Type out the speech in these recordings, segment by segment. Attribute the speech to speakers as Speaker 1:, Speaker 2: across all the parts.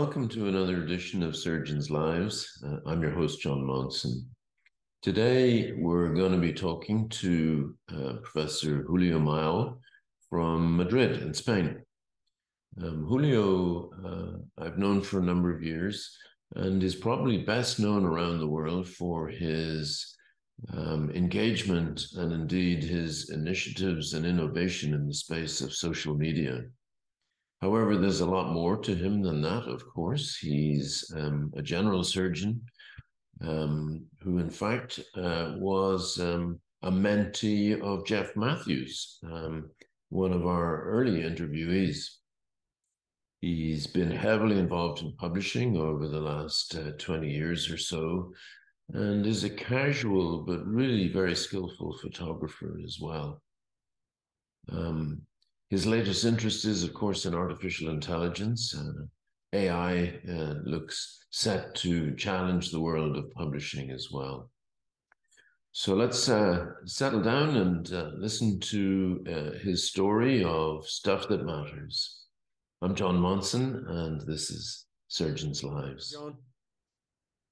Speaker 1: Welcome to another edition of Surgeons Lives. Uh, I'm your host, John Monson. Today, we're going to be talking to uh, Professor Julio Mayol from Madrid in Spain. Um, Julio, uh, I've known for a number of years and is probably best known around the world for his um, engagement and indeed his initiatives and innovation in the space of social media. However, there's a lot more to him than that, of course. He's um, a general surgeon um, who, in fact, uh, was um, a mentee of Jeff Matthews, um, one of our early interviewees. He's been heavily involved in publishing over the last uh, 20 years or so, and is a casual but really very skillful photographer as well. Um, his latest interest is, of course, in artificial intelligence. Uh, AI uh, looks set to challenge the world of publishing as well. So let's uh, settle down and uh, listen to uh, his story of stuff that matters. I'm John Monson, and this is Surgeons Lives.
Speaker 2: John.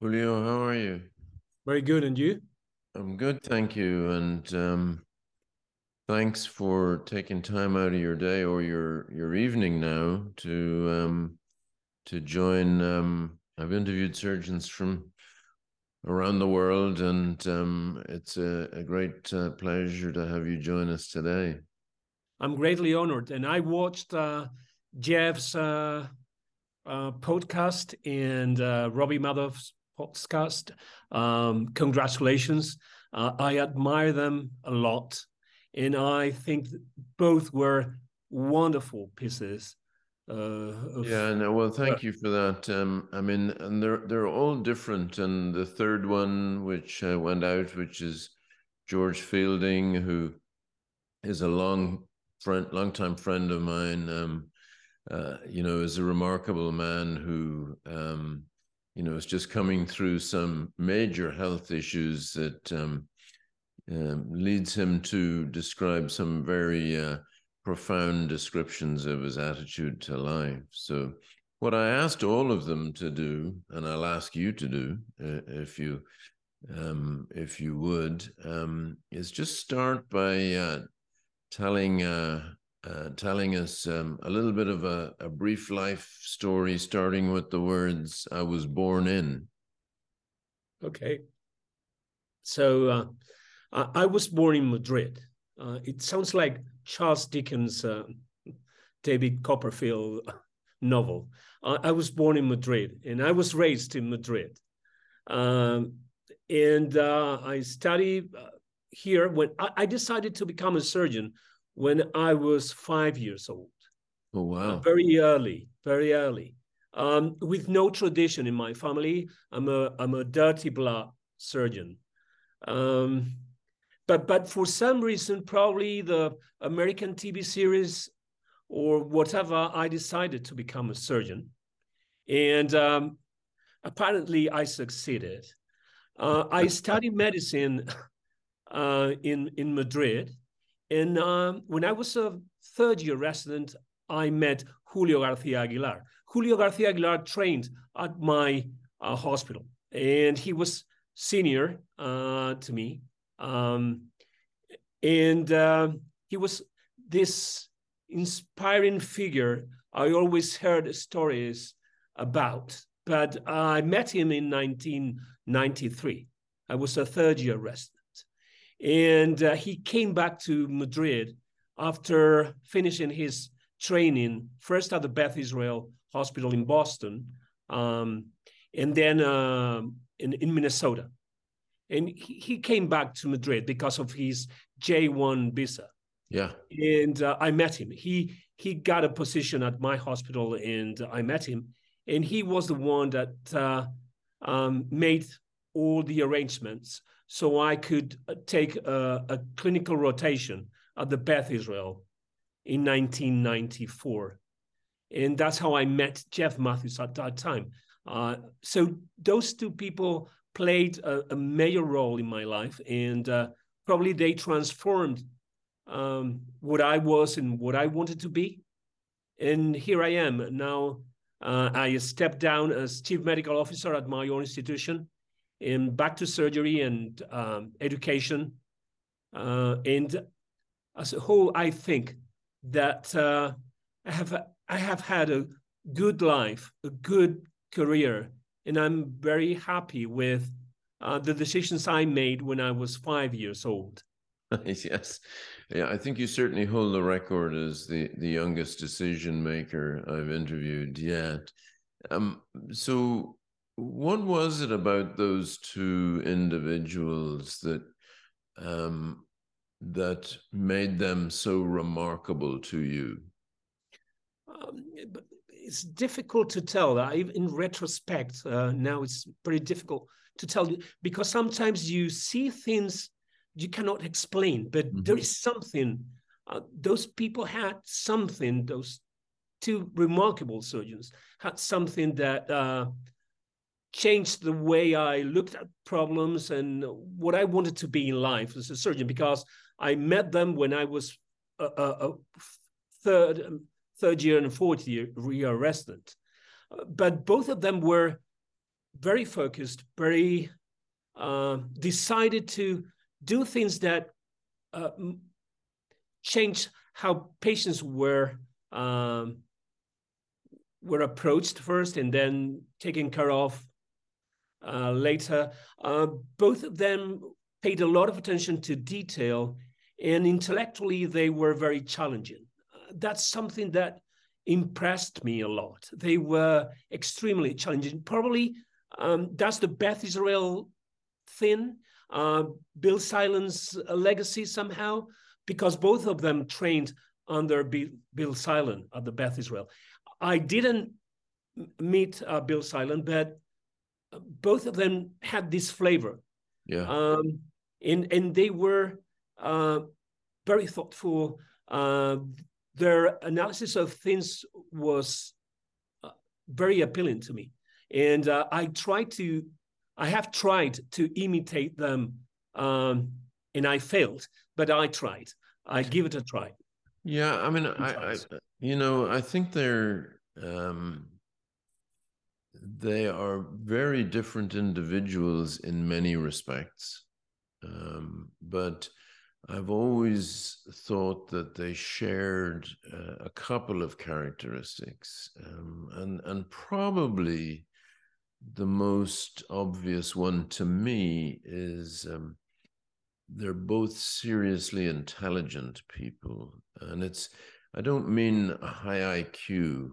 Speaker 1: Julio, how are you?
Speaker 2: Very good, and you?
Speaker 1: I'm good, thank you. And um, thanks for taking time out of your day or your your evening now to um, to join. Um, I've interviewed surgeons from around the world, and um, it's a, a great uh, pleasure to have you join us today.
Speaker 2: I'm greatly honored, and I watched uh, Jeff's uh, uh podcast and uh, Robbie Madoff's podcast. Um, congratulations. Uh, I admire them a lot. And I think both were wonderful pieces. Uh,
Speaker 1: of, yeah, no, well, thank uh, you for that. Um, I mean, and they're they're all different. And the third one, which uh, went out, which is George Fielding, who is a long friend, long time friend of mine. Um, uh, you know, is a remarkable man who um, you know, is just coming through some major health issues that um, uh, leads him to describe some very uh, profound descriptions of his attitude to life. So, what I asked all of them to do, and I'll ask you to do, uh, if you um, if you would, um, is just start by uh, telling uh, uh, telling us um, a little bit of a, a, brief life story, starting with the words "I was born in."
Speaker 2: Okay, so uh, I was born in Madrid. Uh, it sounds like Charles Dickens' uh, David Copperfield novel. I was born in Madrid, and I was raised in Madrid, um, and uh, I studied here when I, I decided to become a surgeon when I was five years old.
Speaker 1: Oh, wow. Uh,
Speaker 2: very early, very early. Um, with no tradition in my family. I'm a, I'm a dirty blood surgeon. Um, but, but for some reason, probably the American TV series or whatever, I decided to become a surgeon. And um, apparently, I succeeded. Uh, I studied medicine uh, in, in Madrid and um, when I was a third year resident, I met Julio Garcia Aguilar. Julio Garcia Aguilar trained at my uh, hospital, and he was senior uh, to me. Um, and uh, he was this inspiring figure I always heard stories about. But I met him in 1993. I was a third year resident. And uh, he came back to Madrid after finishing his training, first at the Beth Israel Hospital in Boston, um, and then uh, in, in Minnesota. And he, came back to Madrid because of his J1 visa.
Speaker 1: Yeah.
Speaker 2: And uh, I met him. He he got a position at my hospital, and I met him. And he was the one that uh, um, made all the arrangements so I could uh, take a, a clinical rotation at the Beth Israel in 1994. And that's how I met Jeff Matthews at that time. Uh, so those two people played a, a, major role in my life, and uh, probably they transformed um, what I was and what I wanted to be. And here I am now, Uh, I stepped down as chief medical officer at my own institution, and back to surgery and um, education. Uh, and as a whole, I think that uh, I have I have had a good life, a good career, and I'm very happy with uh, the decisions I made when I was five years old.
Speaker 1: yes, yeah, I think you certainly hold the record as the the youngest decision maker I've interviewed yet. Um, so, what was it about those two individuals that um, that made them so remarkable to you?
Speaker 2: Um, it's difficult to tell. I, in retrospect, uh, now it's pretty difficult to tell you because sometimes you see things you cannot explain, but mm-hmm. there is something. Uh, those people had something. Those two remarkable surgeons had something that uh, changed the way I looked at problems and what I wanted to be in life as a surgeon. Because I met them when I was a, a, a third third year and fourth year, year resident. Uh, but both of them were very focused, very uh, decided to do things that uh, change how patients were um, were approached first and then taken care of uh, later. Uh, both of them paid a lot of attention to detail, and intellectually they were very challenging. Uh, that's something that impressed me a lot. They were extremely challenging. Probably um, that's the Beth Israel thing uh, Bill Silen's legacy somehow, because both of them trained under B- Bill Silen at the Beth Israel. I didn't meet uh, Bill Silen, but both of them had this flavor.
Speaker 1: Yeah.
Speaker 2: Um, and, and they were uh, very thoughtful. Their analysis of things was uh, very appealing to me. And uh, I tried to I have tried to imitate them, um, and I failed, but I tried. I give it a try.
Speaker 1: Yeah, I mean, I, I, you know, I think they're um, they are very different individuals in many respects, um, but I've always thought that they shared uh, a couple of characteristics, um, and and probably the most obvious one to me is um, they're both seriously intelligent people. And it's, I don't mean a high IQ,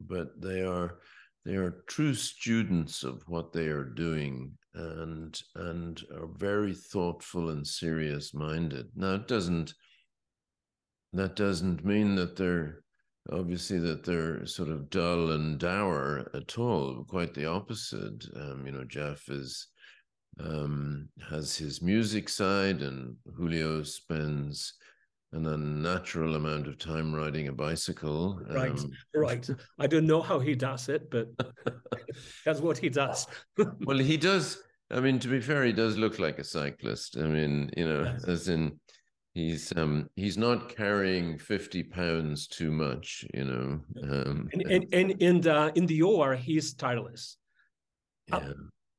Speaker 1: but they are they are true students of what they are doing and and are very thoughtful and serious minded. Now it doesn't that doesn't mean that they're obviously that they're sort of dull and dour at all. Quite the opposite. Um, you know jeff is um, has his music side and julio spends an unnatural amount of time riding a bicycle.
Speaker 2: Right um, right. I don't know how he does it but that's what he does.
Speaker 1: Well he does i mean to be fair he does look like a cyclist. I mean you know yes. as in he's um he's not carrying 50 pounds too much you know um
Speaker 2: and and, and in the in the or he's tireless.
Speaker 1: Uh, yeah.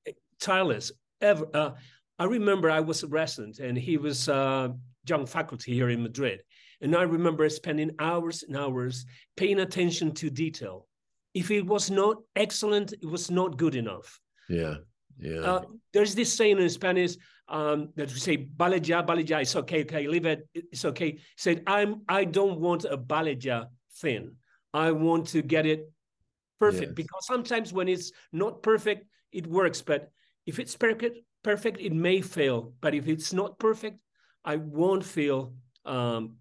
Speaker 2: Uh, tireless. Ever uh, i remember i was a resident and he was uh young faculty here in madrid. And i remember spending hours and hours paying attention to detail. If it was not excellent it was not good enough.
Speaker 1: Yeah yeah. Uh,
Speaker 2: there's this saying in Spanish um, that we say baleja, baleja, it's okay, okay, leave it, it's okay. He said, I'm I don't want a baleja thing. I want to get it perfect yes. because sometimes when it's not perfect, it works. But if it's perfect, perfect, it may fail. But if it's not perfect, I won't feel um,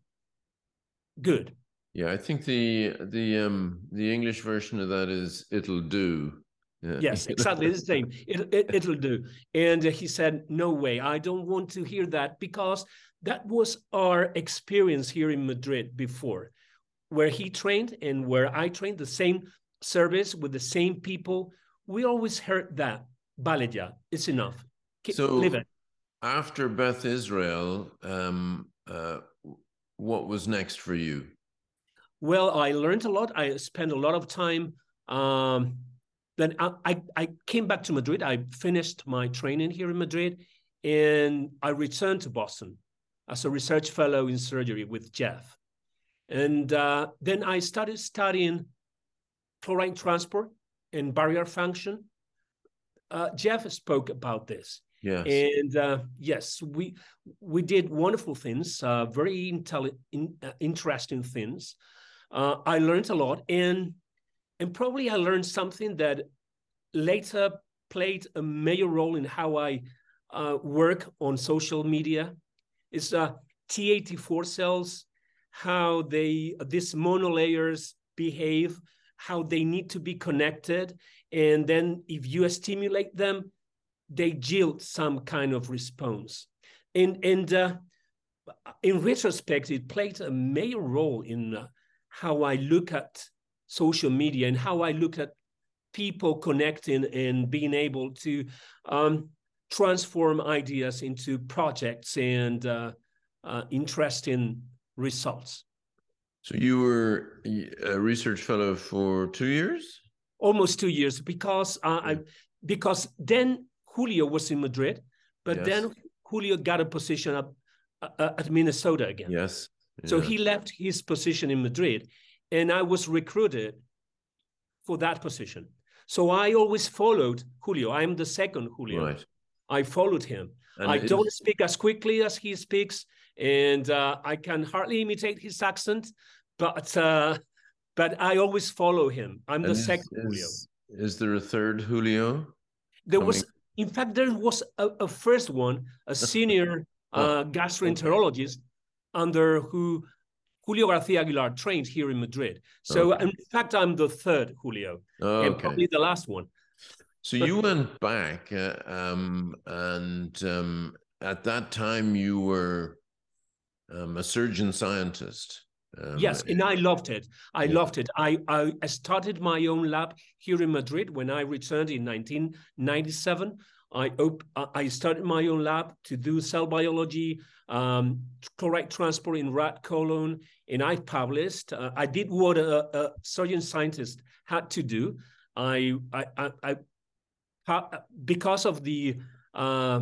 Speaker 2: good.
Speaker 1: Yeah, I think the the um the English version of that is it'll do.
Speaker 2: Yeah. Yes, exactly the same. It, it, will do. And he said, No way, I don't want to hear that because that was our experience here in Madrid before, where he trained and where I trained, the same service with the same people. We always heard that. Baleja, it's enough.
Speaker 1: So after Beth Israel, um, uh, what was next for you?
Speaker 2: Well, I learned a lot. I spent a lot of time um, then I, I, I came back to Madrid. I finished my training here in Madrid, and I returned to Boston as a research fellow in surgery with Jeff. And uh, then I started studying chloride transport and barrier function. Uh, Jeff spoke about this.
Speaker 1: Yes.
Speaker 2: And uh, yes, we we did wonderful things, uh, very in, uh, interesting things. Uh, I learned a lot, and and probably I learned something that later played a major role in how I uh, work on social media. Is uh, T84 cells, how they these monolayers behave, how they need to be connected, and then if you stimulate them, they yield some kind of response. And, and uh, in retrospect, it played a major role in uh, how I look at social media and how I look at people connecting and being able to um, transform ideas into projects and uh, uh interesting results.
Speaker 1: So you were a research fellow for two years?
Speaker 2: Almost two years, because uh, I because then Julio was in Madrid, but yes. then Julio got a position up uh, uh, at Minnesota again.
Speaker 1: Yes.
Speaker 2: Yeah. So he left his position in Madrid, and I was recruited for that position. So I always followed Julio. I'm the second Julio. Right. I followed him. And I don't speak as quickly as he speaks, and uh, I can hardly imitate his accent, but uh, but I always follow him. I'm the is, second Julio.
Speaker 1: Is there a third Julio?
Speaker 2: There coming? was in fact, there was a, a first one, a senior uh, gastroenterologist under who Julio Garcia Aguilar trained here in Madrid. So, okay. in fact, I'm the third Julio, okay. and probably the last one.
Speaker 1: So you went back, uh, um, and um, at that time you were um, a surgeon scientist.
Speaker 2: Um, yes, and I loved it. I yeah. loved it. I, I started my own lab here in Madrid when I returned in 1997. I I started my own lab to do cell biology, um, chloride transport in rat colon, and I published. Uh, I did what a, a, surgeon scientist had to do. I I, I, I because of the uh,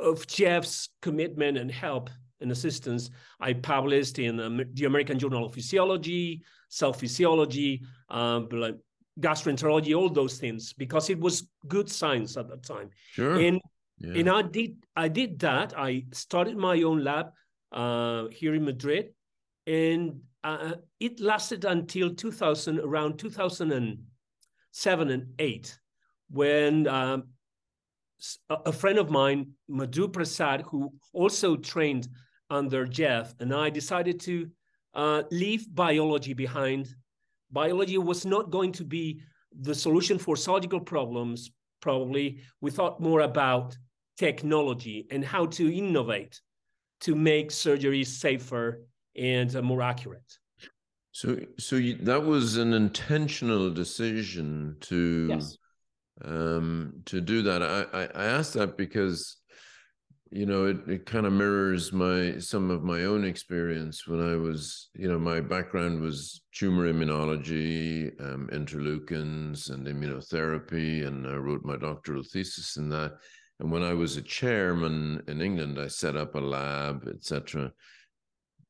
Speaker 2: of Jeff's commitment and help and assistance, I published in um, the American Journal of Physiology, Cell Physiology, um, like gastroenterology, all those things, because it was good science at that time.
Speaker 1: Sure.
Speaker 2: And yeah. and I did I did that. I started my own lab uh, here in Madrid, and uh, it lasted until 2000, around 2007 and eight, when um, a friend of mine, Madhu Prasad, who also trained under Jeff, and I decided to uh, leave biology behind. Biology was not going to be the solution for surgical problems, probably. We thought more about technology and how to innovate to make surgery safer and uh, more accurate.
Speaker 1: So, so you, that was an intentional decision to
Speaker 2: yes.
Speaker 1: um, to do that. I, I, I asked that because you know it, it kind of mirrors my some of my own experience when i was you know my background was tumor immunology um, interleukins and immunotherapy and i wrote my doctoral thesis in that. And when i was a chairman in england i set up a lab etc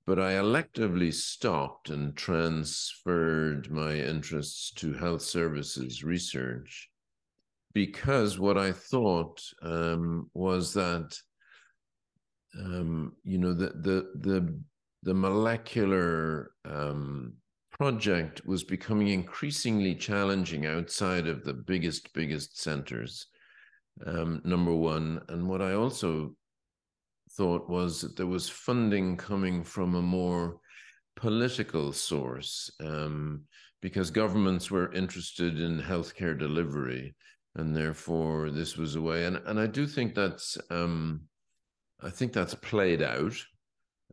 Speaker 1: but i electively stopped and transferred my interests to health services research because what i thought um, was that um, you know the the the the molecular um, project was becoming increasingly challenging outside of the biggest biggest centers. Um, number one, and what I also thought was that there was funding coming from a more political source um, because governments were interested in healthcare delivery, and therefore this was a way. And and I do think that's um, I think that's played out,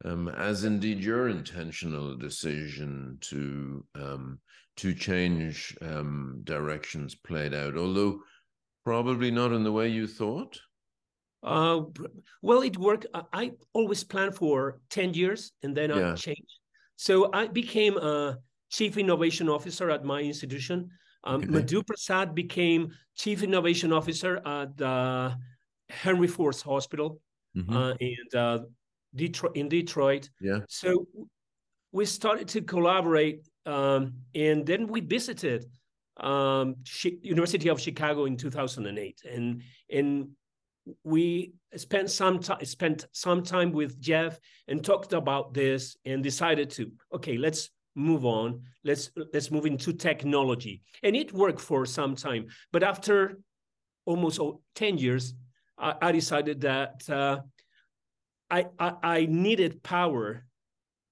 Speaker 1: um, as indeed your intentional decision to um, to change um, directions played out, although probably not in the way you thought.
Speaker 2: Uh, well, it worked. I always planned for ten years, and then yeah. I changed. So I became a chief innovation officer at my institution. Um, okay. Madhu Prasad became chief innovation officer at uh, Henry Ford's Hospital mm-hmm. uh, and uh, Detroit in Detroit.
Speaker 1: Yeah.
Speaker 2: So we started to collaborate, um, and then we visited um, University of Chicago in 2008, and and we spent some time spent some time with Jeff and talked about this and decided to okay let's move on let's let's move into technology and it worked for some time but after almost 10 years I, I decided that uh, I, I, I needed power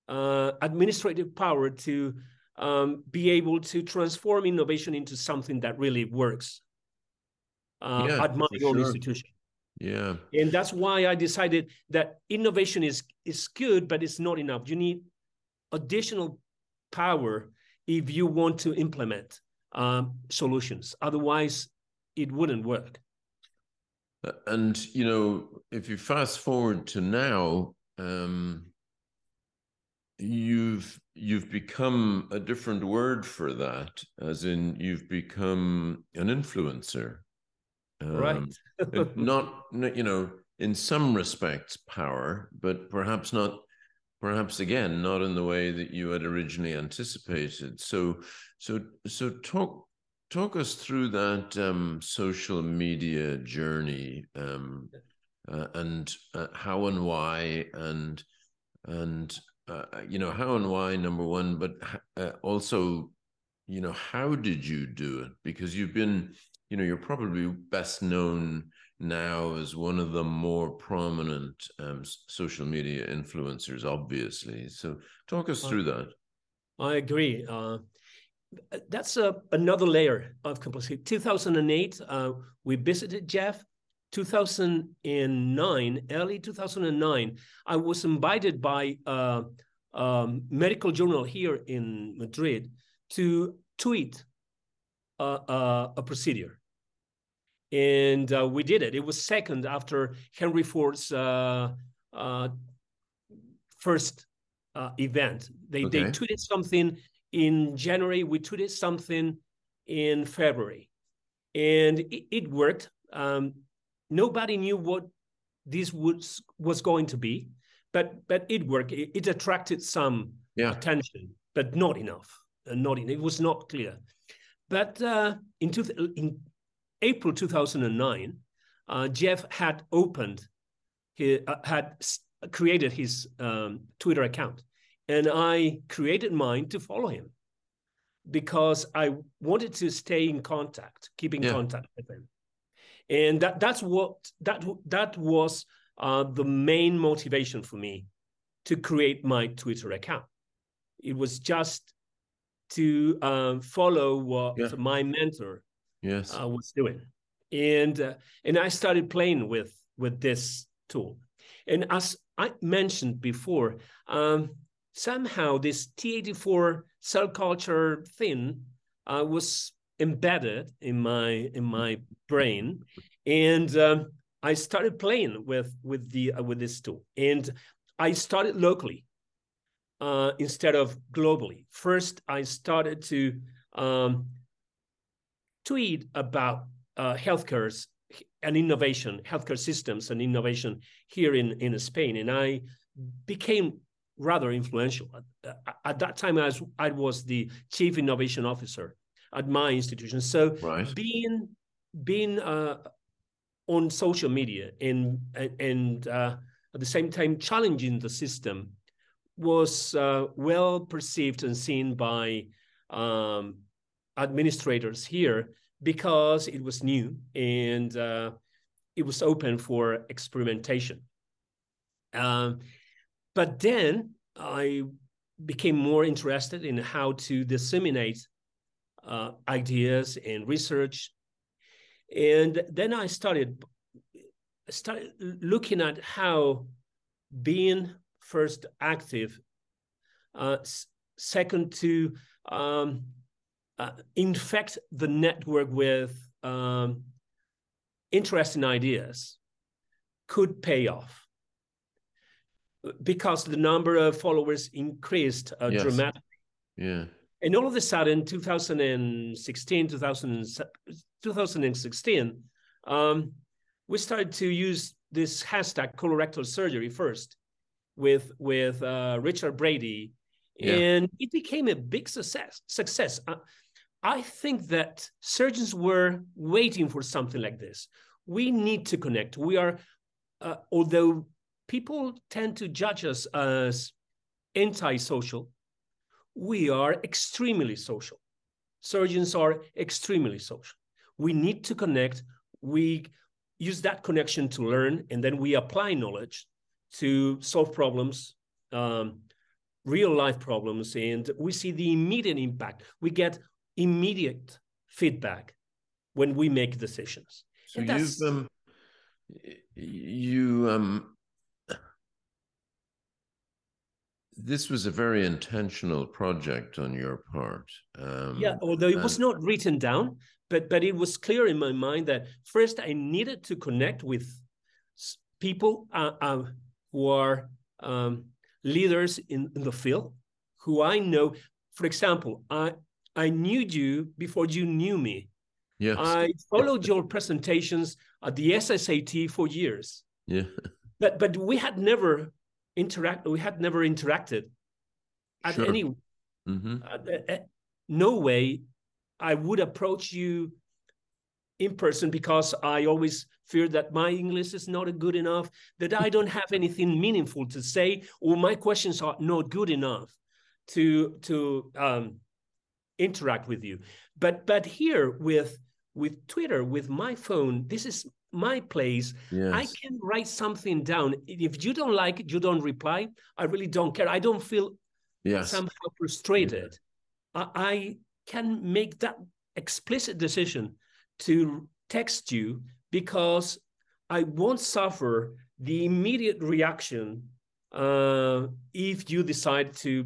Speaker 2: uh, administrative power to um, be able to transform innovation into something that really works uh, yeah, at my own sure. institution
Speaker 1: yeah.
Speaker 2: And that's why I decided that innovation is is good, but it's not enough. You need additional power if you want to implement um, solutions. Otherwise, it wouldn't work.
Speaker 1: And you know, if you fast forward to now, um, you've you've become a different word for that, as in you've become an influencer.
Speaker 2: Um, right.
Speaker 1: not, you know, in some respects, power, but perhaps not, perhaps again, not in the way that you had originally anticipated. So, so, so talk, talk us through that um, social media journey um, uh, and uh, how and why and and uh, you know how and why number one but uh, also you know how did you do it because you've been you know, you're probably best known now as one of the more prominent um, social media influencers, obviously. So, talk us through that.
Speaker 2: I agree. Uh, that's a, another layer of complexity. 2008, uh, we visited Jeff. 2009, early 2009, I was invited by a, a medical journal here in Madrid to tweet a, a, a procedure and uh, we did it. It was second after Henry Ford's uh, uh, first uh, event. They okay. they tweeted something in January. We tweeted something in February, and it, it worked. Um, nobody knew what this was was going to be, but but it worked. It, it attracted some yeah. attention, but not enough. Uh, not enough. It was not clear. But uh, in, two, in April 2009, uh, Jeff had opened, he uh, had created his um, Twitter account, and I created mine to follow him because I wanted to stay in contact, keeping yeah. contact with him, and that that's what that that was uh, the main motivation for me to create my Twitter account. It was just to um, follow what yeah. my mentor
Speaker 1: yes
Speaker 2: I was doing and uh, and I started playing with with this tool and as I mentioned before um, somehow this T84 cell culture thing uh, was embedded in my in my brain and um, I started playing with with the uh, with this tool and I started locally uh, instead of globally. First, I started to um, tweet about uh, healthcare and innovation, healthcare systems and innovation here in, in Spain. And I became rather influential. At, at that time, I was, I was the chief innovation officer at my institution. So right. being being uh, on social media and and uh, at the same time challenging the system was uh, well perceived and seen by um, administrators here because it was new and uh, it was open for experimentation. Um, but then I became more interested in how to disseminate uh, ideas and research. And then I started started looking at how being first active, uh, second to um, uh, infect the network with um, interesting ideas could pay off because the number of followers increased uh, yes. dramatically.
Speaker 1: Yeah.
Speaker 2: And all of a sudden, 2016, 2000, 2016, um, we started to use this hashtag colorectal surgery first with with uh, Richard Brady, yeah. and it became a big success. Success. Uh, I think that surgeons were waiting for something like this. We need to connect. We are, uh, although people tend to judge us as antisocial, we are extremely social. Surgeons are extremely social. We need to connect. We use that connection to learn, and then we apply knowledge to solve problems, um, real life problems, and we see the immediate impact. We get immediate feedback when we make decisions.
Speaker 1: So you've um, you um, this was a very intentional project on your part.
Speaker 2: Um, yeah, although it was not written down, but but it was clear in my mind that first I needed to connect with people uh, uh, who are um, leaders in, in, the field, who I know. For example, I I knew you before you knew me.
Speaker 1: Yes.
Speaker 2: I followed your presentations at the SSAT for years.
Speaker 1: Yeah.
Speaker 2: But but we had never interact. We had never interacted at sure. any. Mm-hmm. Uh, uh, no way, I would approach you in person because I always fear that my English is not good enough, that I don't have anything meaningful to say, or my questions are not good enough to to um, interact with you. But but here with with Twitter, with my phone, this is my place. Yes. I can write something down. If you don't like it, you don't reply. I really don't care. I don't feel yes. somehow frustrated. I, I can make that explicit decision to text you because I won't suffer the immediate reaction uh, if you decide to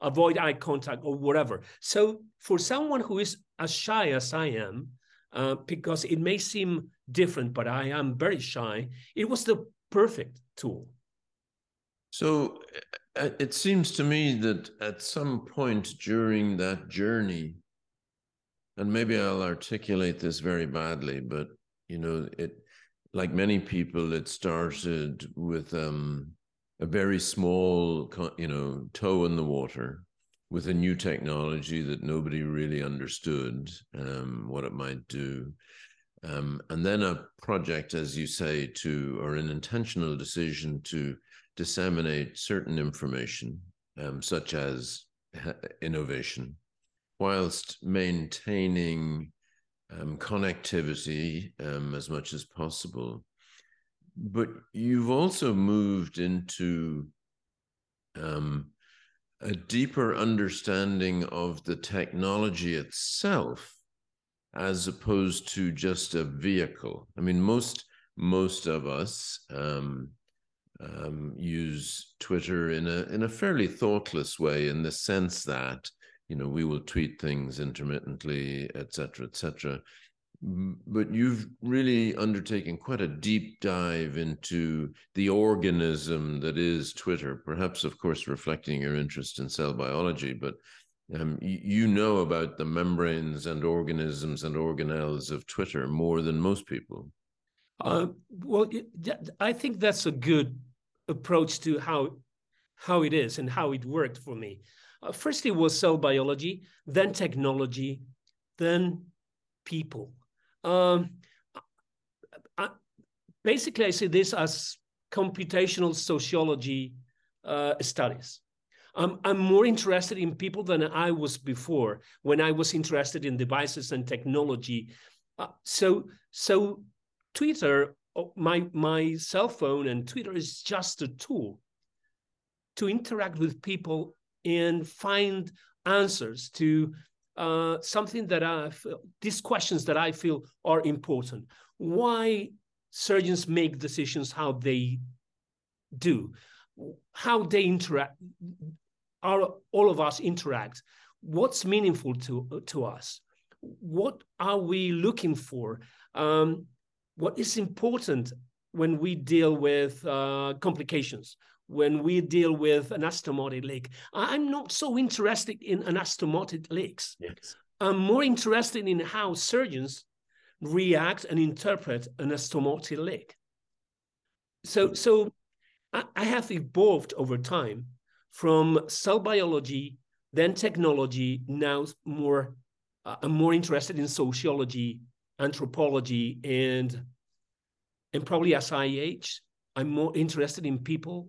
Speaker 2: avoid eye contact or whatever. So for someone who is as shy as I am, uh, because it may seem different, but I am very shy, it was the perfect tool.
Speaker 1: So uh, it seems to me that at some point during that journey, and maybe I'll articulate this very badly, but you know, it like many people, it started with um, a very small, you know, toe in the water with a new technology that nobody really understood um, what it might do. Um, and then a project, as you say, to or an intentional decision to disseminate certain information, um, such as innovation, whilst maintaining um, connectivity um, as much as possible but you've also moved into um, a deeper understanding of the technology itself as opposed to just a vehicle. I mean most most of us um, um, use twitter in a in a fairly thoughtless way in the sense that you know we will tweet things intermittently etc etc but you've really undertaken quite a deep dive into the organism that is Twitter, perhaps, of course, reflecting your interest in cell biology, but um, you know about the membranes and organisms and organelles of Twitter more than most people.
Speaker 2: Uh, well, I think that's a good approach to how how it is and how it worked for me. Uh, first, it was cell biology, then technology, then people. Um, I, basically, I see this as computational sociology uh, studies. I'm, I'm more interested in people than I was before when I was interested in devices and technology. Uh, so, so Twitter, oh, my my cell phone and Twitter is just a tool to interact with people and find answers to uh, something that I feel, these questions that I feel are important. Why surgeons make decisions how they do, how they interact, are all of us interact, what's meaningful to, to us, what are we looking for, um, what is important when we deal with uh, complications, when we deal with anastomotic leak. I'm not so interested in anastomotic leaks.
Speaker 1: Yes.
Speaker 2: I'm more interested in how surgeons react and interpret an anastomotic leak. So, so I, I have evolved over time from cell biology, then technology, now more uh, I'm more interested in sociology, anthropology, and and probably as I age, I'm more interested in people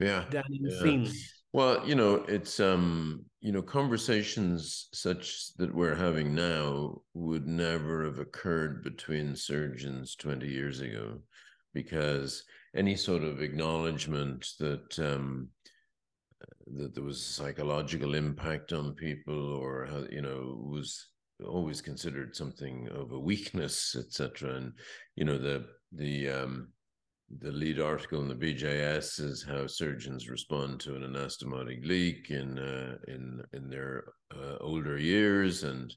Speaker 1: yeah
Speaker 2: than in
Speaker 1: yeah. Well, you know, it's um, you know, conversations such that we're having now would never have occurred between surgeons 20 years ago because any sort of acknowledgement that um that there was psychological impact on people or how you know was always considered something of a weakness, etc. And you know the the um, the lead article in the BJS is how surgeons respond to an anastomotic leak in uh, in in their uh, older years, and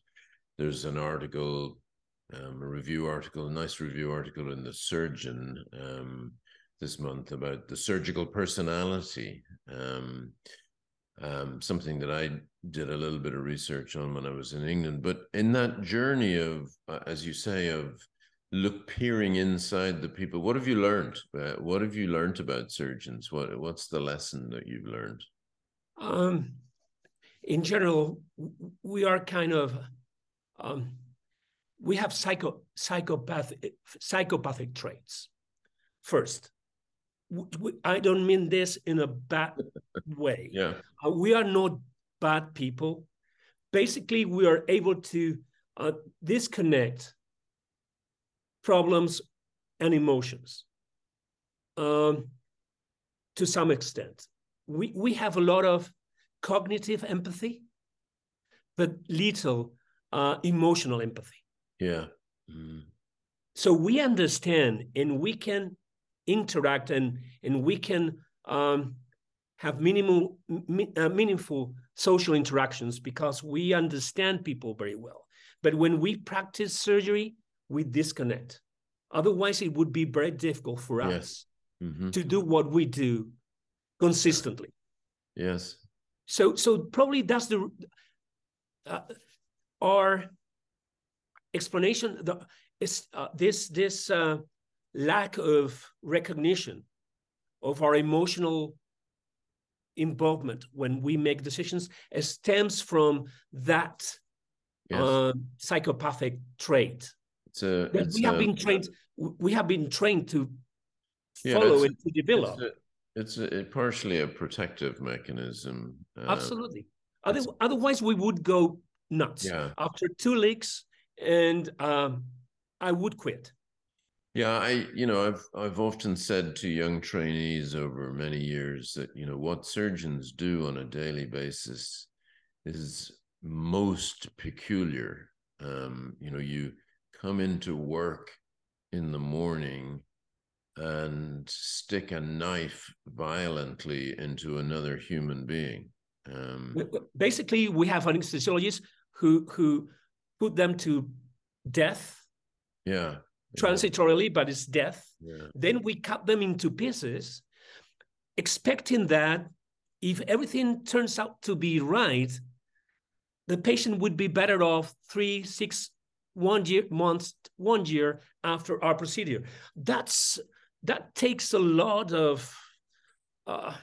Speaker 1: there's an article, um, a review article, a nice review article in the Surgeon um, this month about the surgical personality. Um, um, something that I did a little bit of research on when I was in England. But in that journey of, uh, as you say, of look peering inside the people, what have you learned? Uh, what have you learned about surgeons? What what's the lesson that you've learned?
Speaker 2: Um, in general, we are kind of um, we have psycho psychopathic psychopathic traits. First, I don't mean this in a bad way.
Speaker 1: Yeah.
Speaker 2: Uh, we are not bad people. Basically, we are able to uh, disconnect problems and emotions um, to some extent. We, we have a lot of cognitive empathy, but little uh, emotional empathy.
Speaker 1: Yeah. Mm.
Speaker 2: So we understand and we can interact and and we can um, have minimal mi- uh, meaningful social interactions because we understand people very well but when we practice surgery we disconnect otherwise it would be very difficult for
Speaker 1: yes.
Speaker 2: us
Speaker 1: mm-hmm.
Speaker 2: to do what we do consistently
Speaker 1: yes
Speaker 2: so so probably that's the uh, our explanation the is uh, this this uh, lack of recognition of our emotional involvement when we make decisions stems from that yes. uh, psychopathic trait.
Speaker 1: It's a,
Speaker 2: that
Speaker 1: it's
Speaker 2: we have
Speaker 1: a,
Speaker 2: been trained. We have been trained to follow and to develop.
Speaker 1: It's, a, it's partially a protective mechanism.
Speaker 2: Um, Absolutely. Other, otherwise, we would go nuts.
Speaker 1: Yeah.
Speaker 2: After two leaks, and um, I would quit.
Speaker 1: Yeah, I you know I've I've often said to young trainees over many years that you know what surgeons do on a daily basis is most peculiar. Um, you know, you come into work in the morning and stick a knife violently into another human being. Um,
Speaker 2: Basically, we have anesthesiologists who who put them to death.
Speaker 1: Yeah
Speaker 2: transitorily, but it's death.
Speaker 1: Yeah.
Speaker 2: Then we cut them into pieces, expecting that if everything turns out to be right, the patient would be better off three, six, one year months, one year after our procedure. That's that takes a lot of. Uh,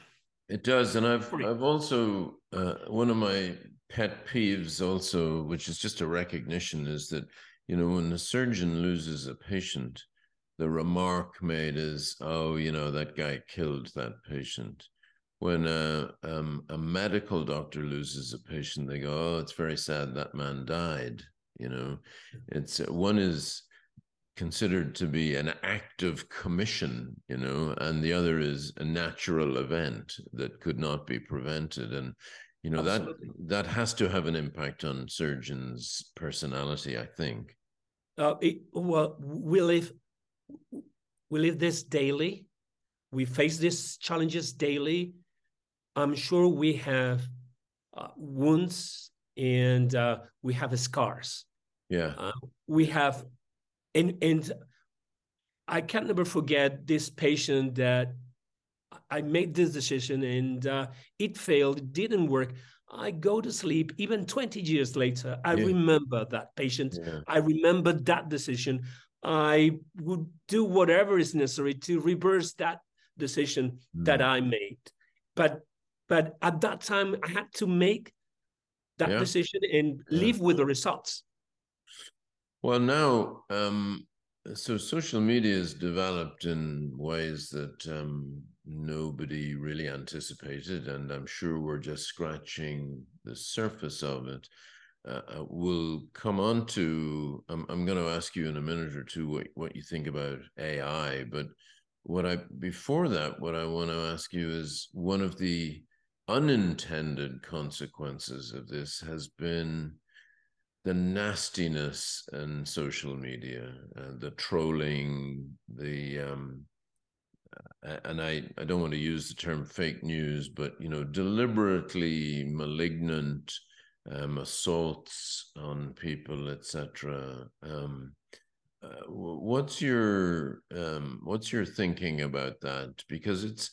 Speaker 1: it does, and I've I've also uh, one of my pet peeves also, which is just a recognition, is that you know, when a surgeon loses a patient, the remark made is, oh, you know, that guy killed that patient. When a, um, a medical doctor loses a patient, they go, oh, it's very sad that man died. You know, it's one is considered to be an act of commission, you know, and the other is a natural event that could not be prevented. And you know Absolutely. that that has to have an impact on surgeons personality i think.
Speaker 2: Uh, it, well we live we live this daily. We face these challenges daily. I'm sure we have uh, wounds and uh, we have scars
Speaker 1: yeah
Speaker 2: uh, we have and and I can't never forget this patient that I made this decision and uh, it failed, it didn't work. I go to sleep even 20 years later. I yeah. remember that patient. Yeah. I remember that decision. I would do whatever is necessary to reverse that decision mm. that I made. But but at that time I had to make that yeah. decision and live with the results.
Speaker 1: Well, now um, so social media is developed in ways that um, nobody really anticipated, and I'm sure we're just scratching the surface of it. Uh, uh we'll come on to. I'm, I'm going to ask you in a minute or two what, what you think about AI, but what I before that, what I want to ask you is one of the unintended consequences of this has been the nastiness in social media, uh, the trolling, the um, and I, I don't want to use the term fake news, but you know, deliberately malignant um, assaults on people, etc. Um, uh, what's your um, what's your thinking about that? Because it's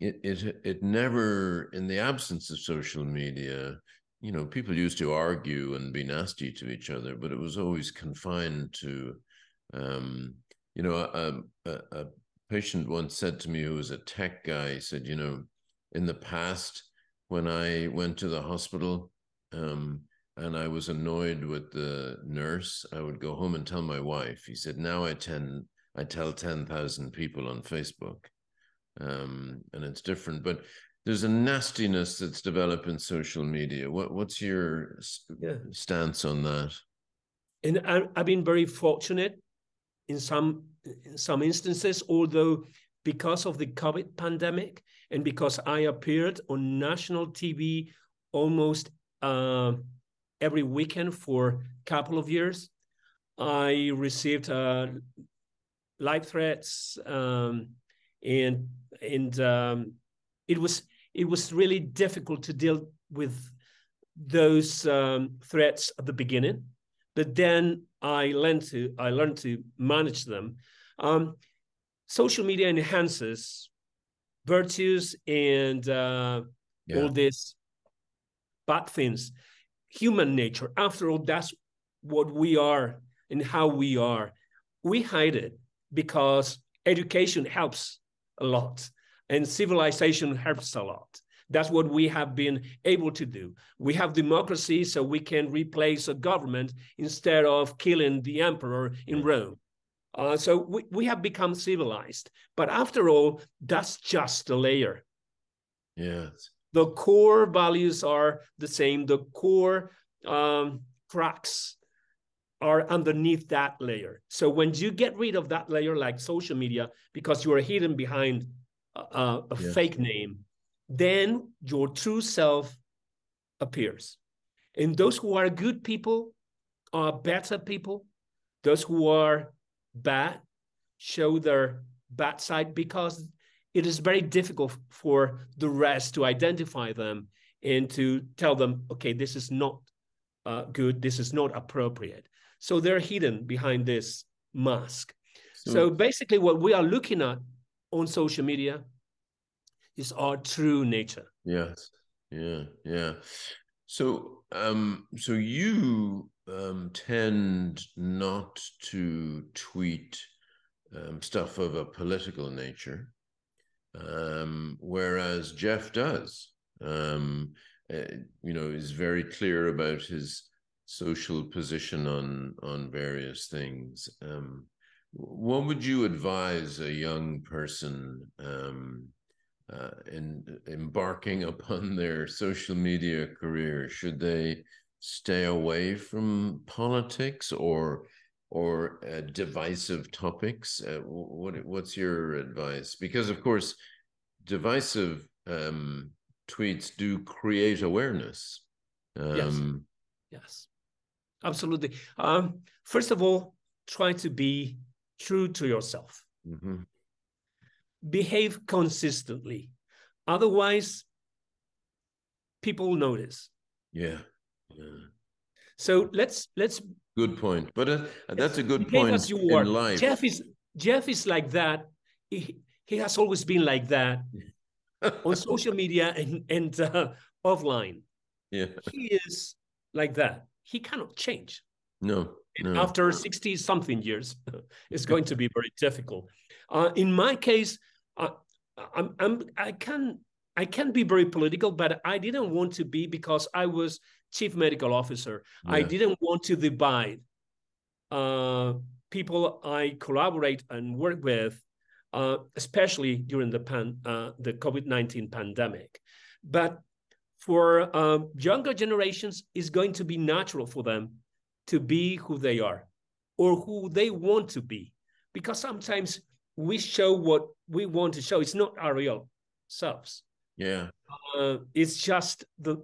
Speaker 1: it it it never, in the absence of social media, you know, people used to argue and be nasty to each other, but it was always confined to, um, you know, a, a, a, patient once said to me who was a tech guy, he said, you know, in the past, when I went to the hospital um, and I was annoyed with the nurse, I would go home and tell my wife. He said, now I tend, I tell 10,000 people on Facebook. Um, and it's different. But there's a nastiness that's developed in social media. What what's your yeah. stance on that?
Speaker 2: And I, I've been very fortunate in some in some instances, although because of the COVID pandemic and because I appeared on national TV almost uh, every weekend for a couple of years, I received uh, live threats um, and and um, it was it was really difficult to deal with those um, threats at the beginning, but then I learned to I learned to manage them. Um, social media enhances virtues and uh, yeah. all these bad things. Human nature, after all, that's what we are and how we are. We hide it because education helps a lot and civilization helps a lot. That's what we have been able to do. We have democracy, so we can replace a government instead of killing the emperor in Rome. Uh, so we, we have become civilized. But after all, that's just a layer.
Speaker 1: Yes.
Speaker 2: The core values are the same. The core um, cracks are underneath that layer. So when you get rid of that layer, like social media, because you are hidden behind a, a yes. fake name, then your true self appears. And those who are good people are better people. Those who are bad show their bad side because it is very difficult for the rest to identify them and to tell them, okay, this is not uh, good, this is not appropriate. So they're hidden behind this mask. So, so basically, what we are looking at on social media is our true nature.
Speaker 1: Yes. Yeah. Yeah. So, um, so you um, tend not to tweet um, stuff of a political nature, um, whereas Jeff does. Um, uh, you know, is very clear about his social position on on various things. Um, what would you advise a young person um, uh, in embarking upon their social media career? Should they stay away from politics or or uh, divisive topics? Uh, what what's your advice? Because of course, divisive um, tweets do create awareness.
Speaker 2: Um, yes. Yes. Absolutely. Um, first of all, try to be true to yourself. Mm-hmm. Behave consistently. Otherwise, people notice.
Speaker 1: Yeah. yeah.
Speaker 2: So let's let's.
Speaker 1: Good point, but uh, that's a good point in life.
Speaker 2: Jeff is Jeff is like that. He, he has always been like that on social media and, and uh, offline.
Speaker 1: Yeah.
Speaker 2: He is like that. He cannot change.
Speaker 1: No. no.
Speaker 2: After 60 something years, it's going to be very difficult. Uh, in my case, uh, I'm, I'm, I can I can be very political, but I didn't want to be because I was chief medical officer. Yeah. I didn't want to divide uh, people I collaborate and work with, uh, especially during the pan, uh, the COVID nineteen pandemic. But for um, younger generations, it's going to be natural for them to be who they are or who they want to be, because sometimes we show what we want to show. It's not our real selves.
Speaker 1: Yeah.
Speaker 2: Uh, it's just the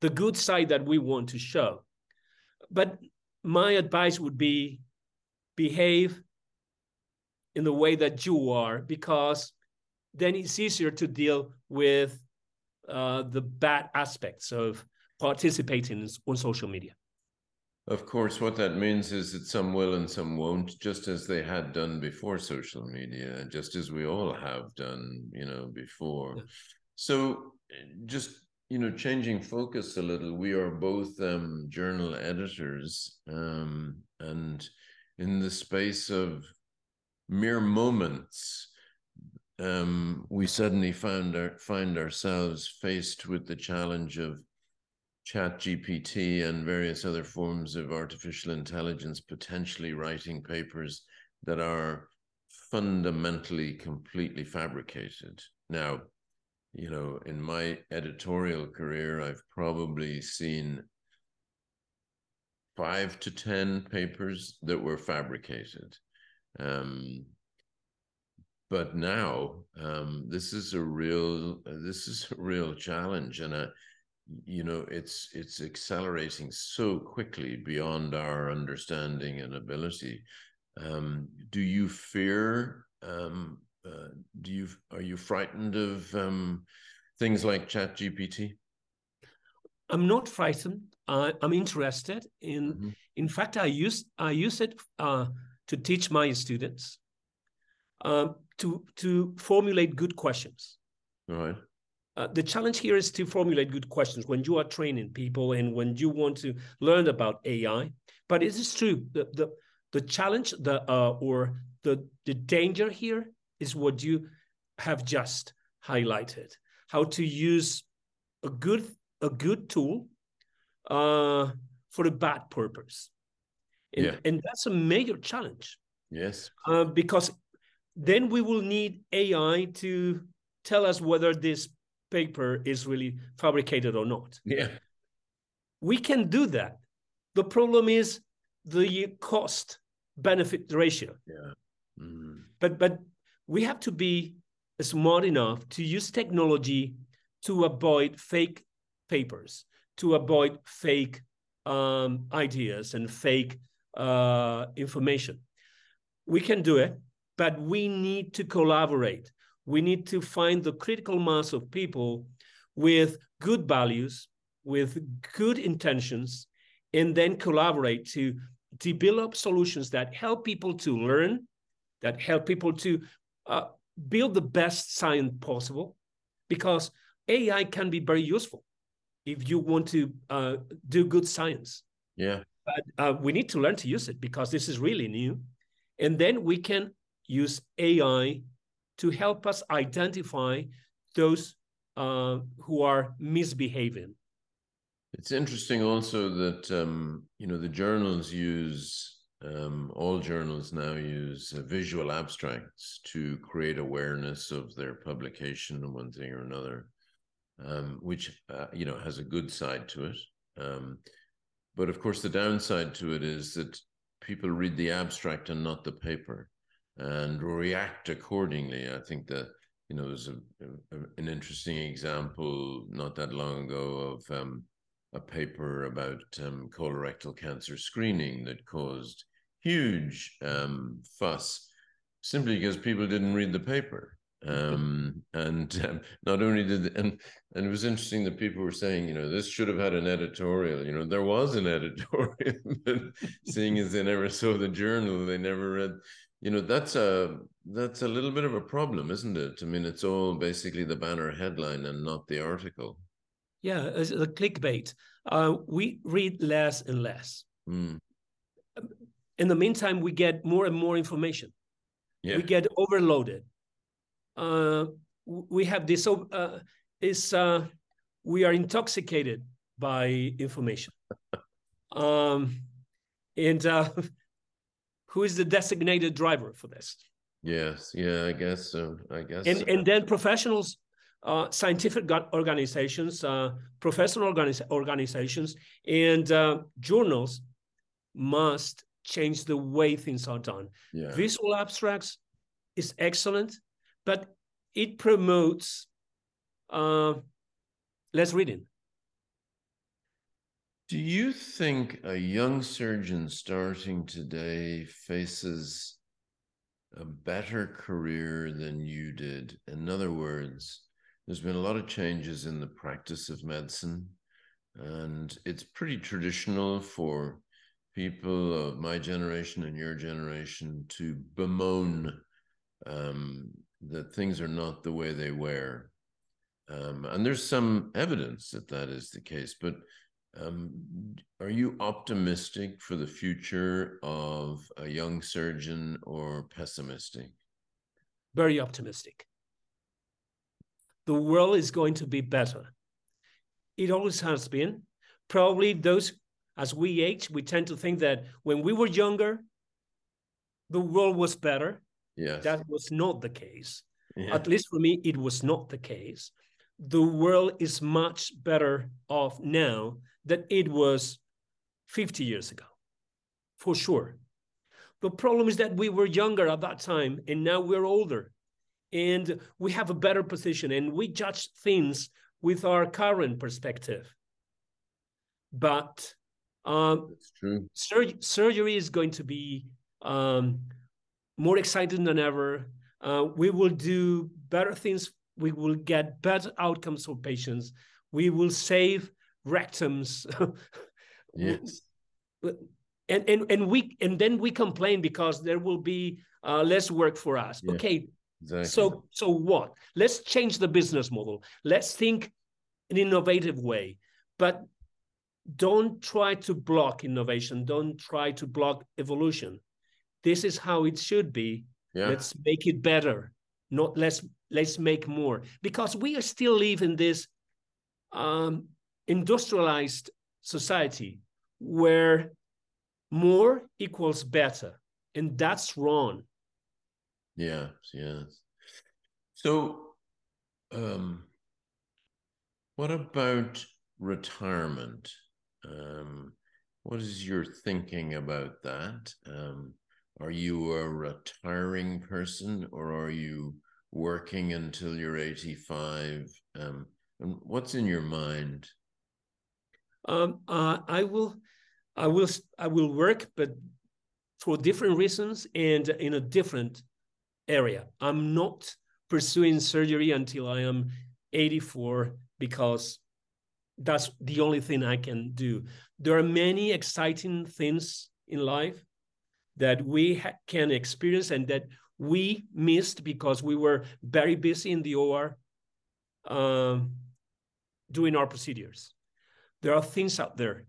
Speaker 2: the good side that we want to show. But my advice would be behave in the way that you are, because then it's easier to deal with uh, the bad aspects of participating on social media.
Speaker 1: Of course, what that means is that some will and some won't, just as they had done before social media, just as we all have done, you know, before. Yeah. So, just you know, changing focus a little, we are both um, journal editors, um, and in the space of mere moments, um, we suddenly found our, find ourselves faced with the challenge of chat gpt and various other forms of artificial intelligence potentially writing papers that are fundamentally completely fabricated. Now you know in my editorial career i've probably seen five to ten papers that were fabricated. Um, but now um, this is a real this is a real challenge and I, you know it's it's accelerating so quickly beyond our understanding and ability. Um, do you fear um, uh, do you are you frightened of um, things like chat gpt
Speaker 2: i'm not frightened. Uh, i'm interested in mm-hmm. in fact i use i use it uh, to teach my students. Um, to to formulate good questions
Speaker 1: all right
Speaker 2: uh, the challenge here is to formulate good questions when you are training people and when you want to learn about AI. But it is true the the, the challenge the uh, or the the danger here is what you have just highlighted: how to use a good a good tool uh, for a bad purpose, and, yeah. and that's a major challenge.
Speaker 1: Yes,
Speaker 2: uh, because then we will need AI to tell us whether this paper is really fabricated or not.
Speaker 1: Yeah.
Speaker 2: We can do that. The problem is the cost benefit ratio.
Speaker 1: Yeah. Mm.
Speaker 2: But but we have to be smart enough to use technology to avoid fake papers, to avoid fake um, ideas and fake uh, information. We can do it, but we need to collaborate we need to find the critical mass of people with good values, with good intentions, and then collaborate to develop solutions that help people to learn, that help people to uh, build the best science possible. Because AI can be very useful if you want to uh, do good science.
Speaker 1: Yeah.
Speaker 2: But uh, we need to learn to use it because this is really new. And then we can use AI to help us identify those uh, who are misbehaving.
Speaker 1: It's interesting also that um, you know the journals use um, all journals now use uh, visual abstracts to create awareness of their publication in one thing or another, um, which uh, you know has a good side to it. Um, but of course, the downside to it is that people read the abstract and not the paper and react accordingly. I think that you know there's a, a, an interesting example not that long ago of um, a paper about um, colorectal cancer screening that caused huge um, fuss simply because people didn't read the paper. Um, and um, not only did and and it was interesting that people were saying, you know, this should have had an editorial. You know, there was an editorial, but seeing as they never saw the journal, they never read you know that's a that's a little bit of a problem isn't it? I mean it's all basically the banner headline and not the article.
Speaker 2: Yeah it's a clickbait. Uh, we read less and less.
Speaker 1: Mm.
Speaker 2: in the meantime we get more and more information. Yeah. we get overloaded. Uh, we have this uh, is uh, we are intoxicated by information. Um, and uh, who is the designated driver for this?
Speaker 1: Yes, yeah, I guess so. I guess.
Speaker 2: And
Speaker 1: so.
Speaker 2: and then professionals, uh, scientific organizations, uh, professional organiz organizations, and uh, journals must change the way things are done.
Speaker 1: Yeah.
Speaker 2: Visual abstracts is excellent, but it promotes uh, less reading.
Speaker 1: Do you think a young surgeon starting today faces a better career than you did? In other words, there's been a lot of changes in the practice of medicine, and it's pretty traditional for people of my generation and your generation to bemoan um, that things are not the way they were. Um, and there's some evidence that that is the case, but um, are you optimistic for the future of a young surgeon or pessimistic?
Speaker 2: Very optimistic. The world is going to be better. It always has been. Probably those, as we age, we tend to think that when we were younger, the world was better.
Speaker 1: Yes.
Speaker 2: That was not the case. Yeah. At least for me, it was not the case. The world is much better off now than it was 50 years ago, for sure. The problem is that we were younger at that time and now we're older and we have a better position and we judge things with our current perspective. But um, sur- surgery is going to be um, more exciting than ever. Uh, we will do better things. We will get better outcomes for patients. We will save rectums.
Speaker 1: yes.
Speaker 2: And, and and we and then we complain because there will be uh, less work for us. Yeah, okay. Exactly. So so what? Let's change the business model. Let's think an innovative way, but don't try to block innovation. Don't try to block evolution. This is how it should be. Yeah. Let's make it better. Not let's let's make more because we are still living this um, industrialized society where more equals better and that's wrong.
Speaker 1: Yeah yes. So um what about retirement? Um what is your thinking about that? Um are you a retiring person or are you working until you're 85 um and what's in your mind
Speaker 2: um, uh, I will, I will, I will work, but for different reasons and in a different area. I'm not pursuing surgery until I am 84 because that's the only thing I can do. There are many exciting things in life that we can experience and that we missed because we were very busy in the OR um, doing our procedures there are things out there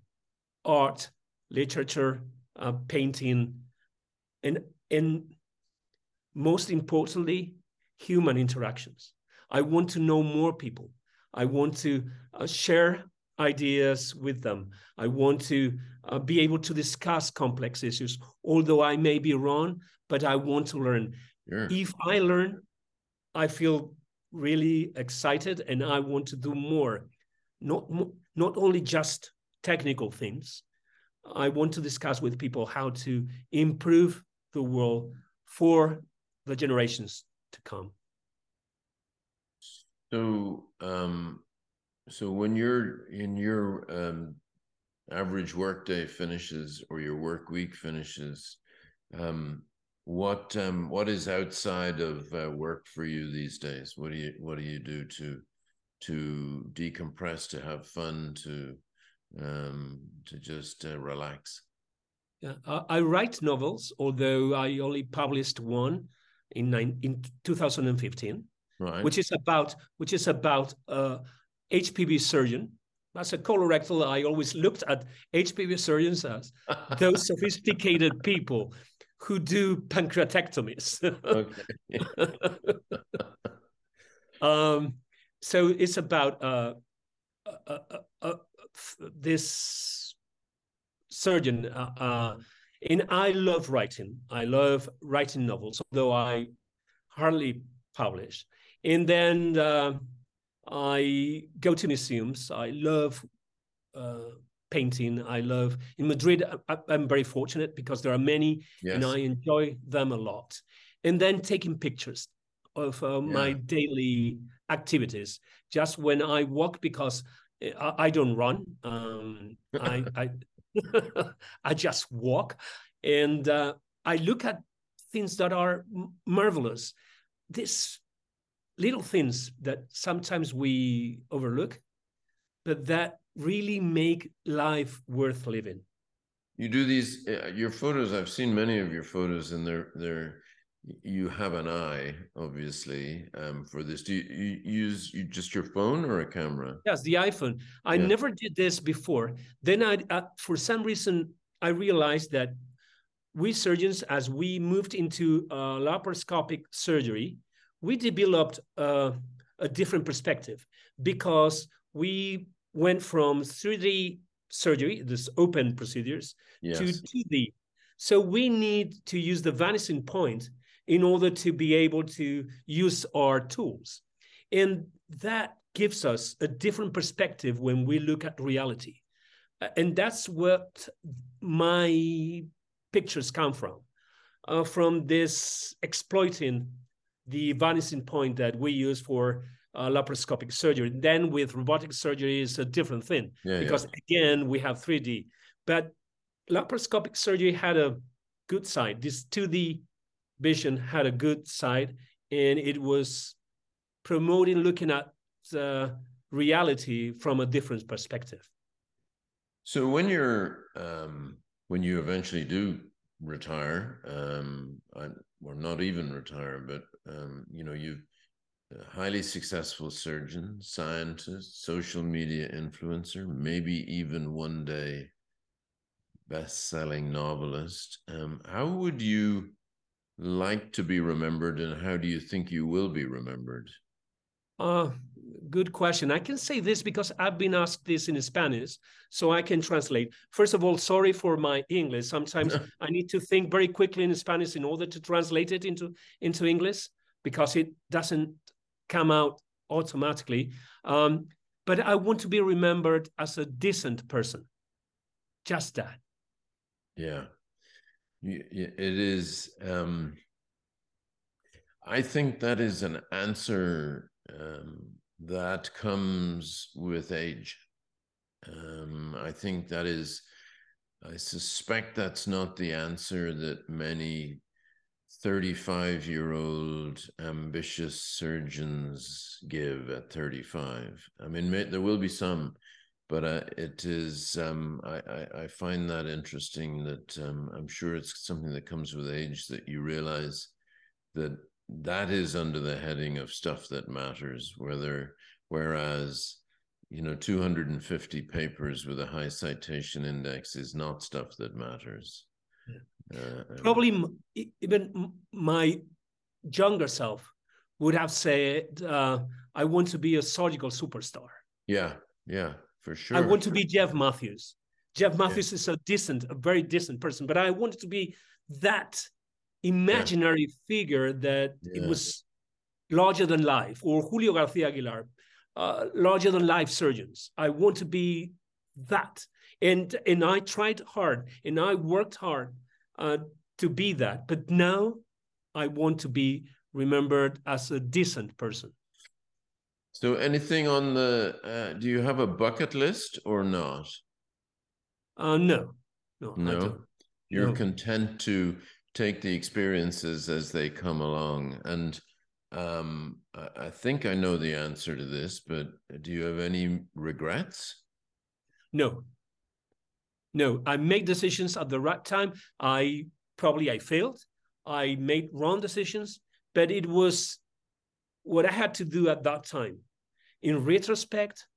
Speaker 2: art literature uh, painting and and most importantly human interactions. I want to know more people. I want to uh, share ideas with them. I want to uh, be able to discuss complex issues although i may be wrong but i want to learn.
Speaker 1: Sure.
Speaker 2: if i learn i feel really excited and i want to do more not not only just technical things. I want to discuss with people how to improve the world for the generations to come.
Speaker 1: So, um, so when you're in your um, average workday finishes or your work week finishes, um, what um, what is outside of uh, work for you these days? What do you what do you do to to decompress, to have fun, to um, to just uh, relax?
Speaker 2: Yeah, I, I write novels, although I only published one in nine, in 2015,
Speaker 1: Right.
Speaker 2: which is about which is about uh, HPB surgeon. As a colorectal, I always looked at HPB surgeons as those sophisticated people who do pancreatectomies. um, so it's about uh, uh, uh, uh this surgeon, uh, uh, and I love writing. I love writing novels, although I hardly publish. And then uh, I go to museums. I love uh, painting. I love in Madrid. I, am very fortunate because there are many, yes. and I enjoy them a lot. And then taking pictures of uh, yeah. my daily activities. Just when I walk, because I, I don't run. Um, I, I I just walk and uh, I look at things that are marvelous. These little things that sometimes we overlook, but that really make life worth living.
Speaker 1: You do these uh, your photos. I've seen many of your photos, and they're they're you have an eye obviously um, for this. Do you, you, use you just your phone or a camera?
Speaker 2: Yes the iphone. I yeah. never did this before. Then i uh, for some reason i realized that we surgeons as we moved into uh, laparoscopic surgery we developed uh, a different perspective because we went from 3d surgery this open procedures yes. to 2d so we need to use the vanishing point in order to be able to use our tools. And that gives us a different perspective when we look at reality. And that's what my pictures come from, uh, from this exploiting the vanishing point that we use for uh, laparoscopic surgery. Then with robotic surgery is a different thing yeah, because yeah. again we have 3D. But laparoscopic surgery had a good side. This 2D vision had a good side and it was promoting looking at the reality from a different perspective.
Speaker 1: So when you're um, when you eventually do retire um, I, or not even retire but um, you know you've a highly successful surgeon scientist social media influencer maybe even one day best-selling novelist um, how would you like to be remembered and how do you think you will be remembered?
Speaker 2: Uh, good question. I can say this because I've been asked this in Spanish, so I can translate. First of all, sorry for my English. Sometimes I need to think very quickly in Spanish in order to translate it into, into English because it doesn't come out automatically. Um, but I want to be remembered as a decent person. Just that.
Speaker 1: Yeah it is um, i think that is an answer um, that comes with age. Um, i think that is i suspect that's not the answer that many 35 year old ambitious surgeons give at 35 i mean there will be some but uh, it is um, I, I, I, find that interesting that um, i'm sure it's something that comes with age that you realize that that is under the heading of stuff that matters whether whereas you know 250 papers with a high citation index is not stuff that matters.
Speaker 2: Yeah. uh, probably even my younger self would have said uh, i want to be a surgical superstar.
Speaker 1: Yeah yeah for sure.
Speaker 2: I want to be Jeff Matthews. Jeff Matthews yeah. is a decent, a very decent person, but I wanted to be that imaginary yeah. figure that yeah. it was larger than life, or Julio Garcia Aguilar, uh, larger than life surgeons. I want to be that, and and I tried hard and I worked hard uh, to be that. But now I want to be remembered as a decent person.
Speaker 1: So, anything on the? Uh, do you have a bucket list or not?
Speaker 2: Uh, no,
Speaker 1: no, no. You're no. content to take the experiences as they come along, and um, I, I think I know the answer to this, but do you have any regrets?
Speaker 2: No, No, I made decisions at the right time. I probably I failed. I made wrong decisions, but it was what I had to do at that time. In retrospect,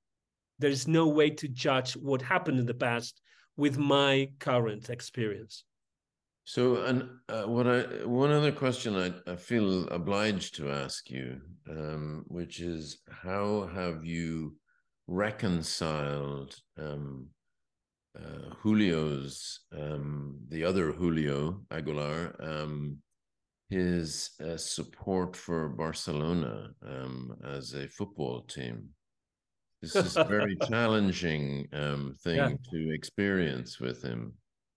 Speaker 2: there is no way to judge what happened in the past with my current experience.
Speaker 1: So, and uh, what I one other question I, I feel obliged to ask you, um, which is how have you reconciled um, uh, Julio's um, the other Julio Aguilar um, his uh, support for Barcelona um, as a football team? This is a very challenging um, thing yeah. to experience with him.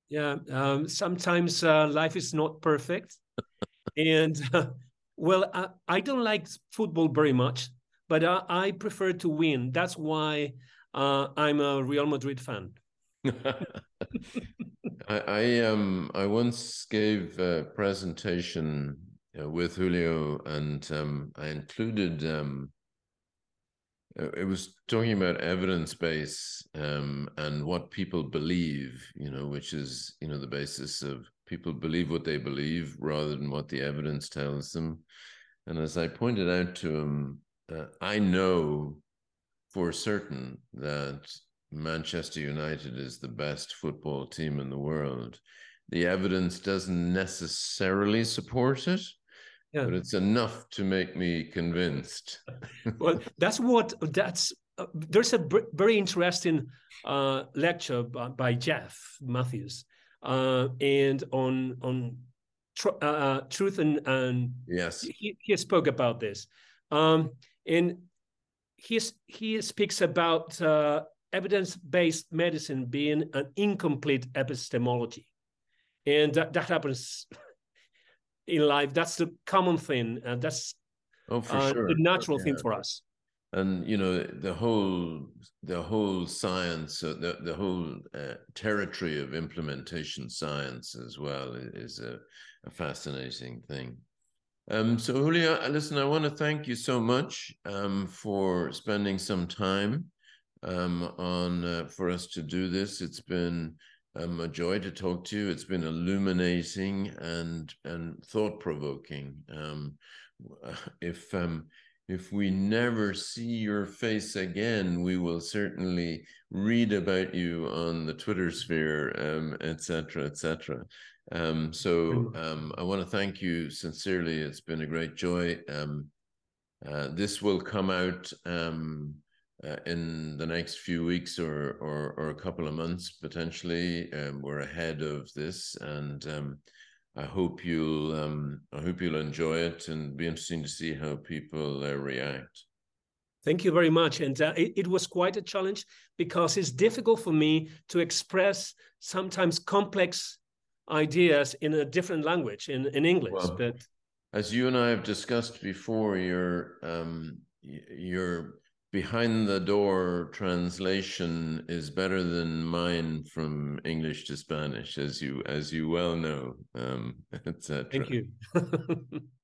Speaker 2: Yeah, um, sometimes uh, life is not perfect, and uh, well, I, I, don't like football very much, but I, I prefer to win. That's why uh, I'm a Real Madrid fan.
Speaker 1: I, I um I once gave a presentation uh, with Julio, and um, I included um, uh, it was talking about evidence base um, and what people believe, you know, which is you know the basis of people believe what they believe rather than what the evidence tells them. And as I pointed out to him, uh, I know for certain that Manchester United is the best football team in the world. The evidence doesn't necessarily support it, yeah. but it's enough to make me convinced.
Speaker 2: well, that's what that's. Uh, there's a very interesting uh, lecture by, by, Jeff Matthews, uh, and on on tr uh, uh, truth and and
Speaker 1: yes,
Speaker 2: he, he spoke about this, um, and he he speaks about uh, evidence-based medicine being an incomplete epistemology, and that, that happens in life. That's the common thing, and that's
Speaker 1: oh, for uh, sure.
Speaker 2: the natural yeah. thing for us.
Speaker 1: And you know the whole the whole science, uh, the the whole uh, territory of implementation science as well is a, a fascinating thing. Um, so Julio, listen, I want to thank you so much um, for spending some time um, on uh, for us to do this. It's been um, a joy to talk to you. It's been illuminating and and thought provoking. Um, if um, if we never see your face again, we will certainly read about you on the Twitter sphere, etc., um, etc. Et um, so um, I want to thank you sincerely. It's been a great joy. Um, uh, this will come out um, uh, in the next few weeks or, or, or a couple of months potentially. Um, we're ahead of this, and um, I hope you'll um, I hope you'll enjoy it and be interesting to see how people uh, react.
Speaker 2: Thank you very much, and uh, it, it was quite a challenge because it's difficult for me to express sometimes complex ideas in a different language in, in English. Well, but
Speaker 1: as you and I have discussed before, your um, your behind the door translation is better than mine from English to Spanish, as you as you well know, um, etc.
Speaker 2: Thank you.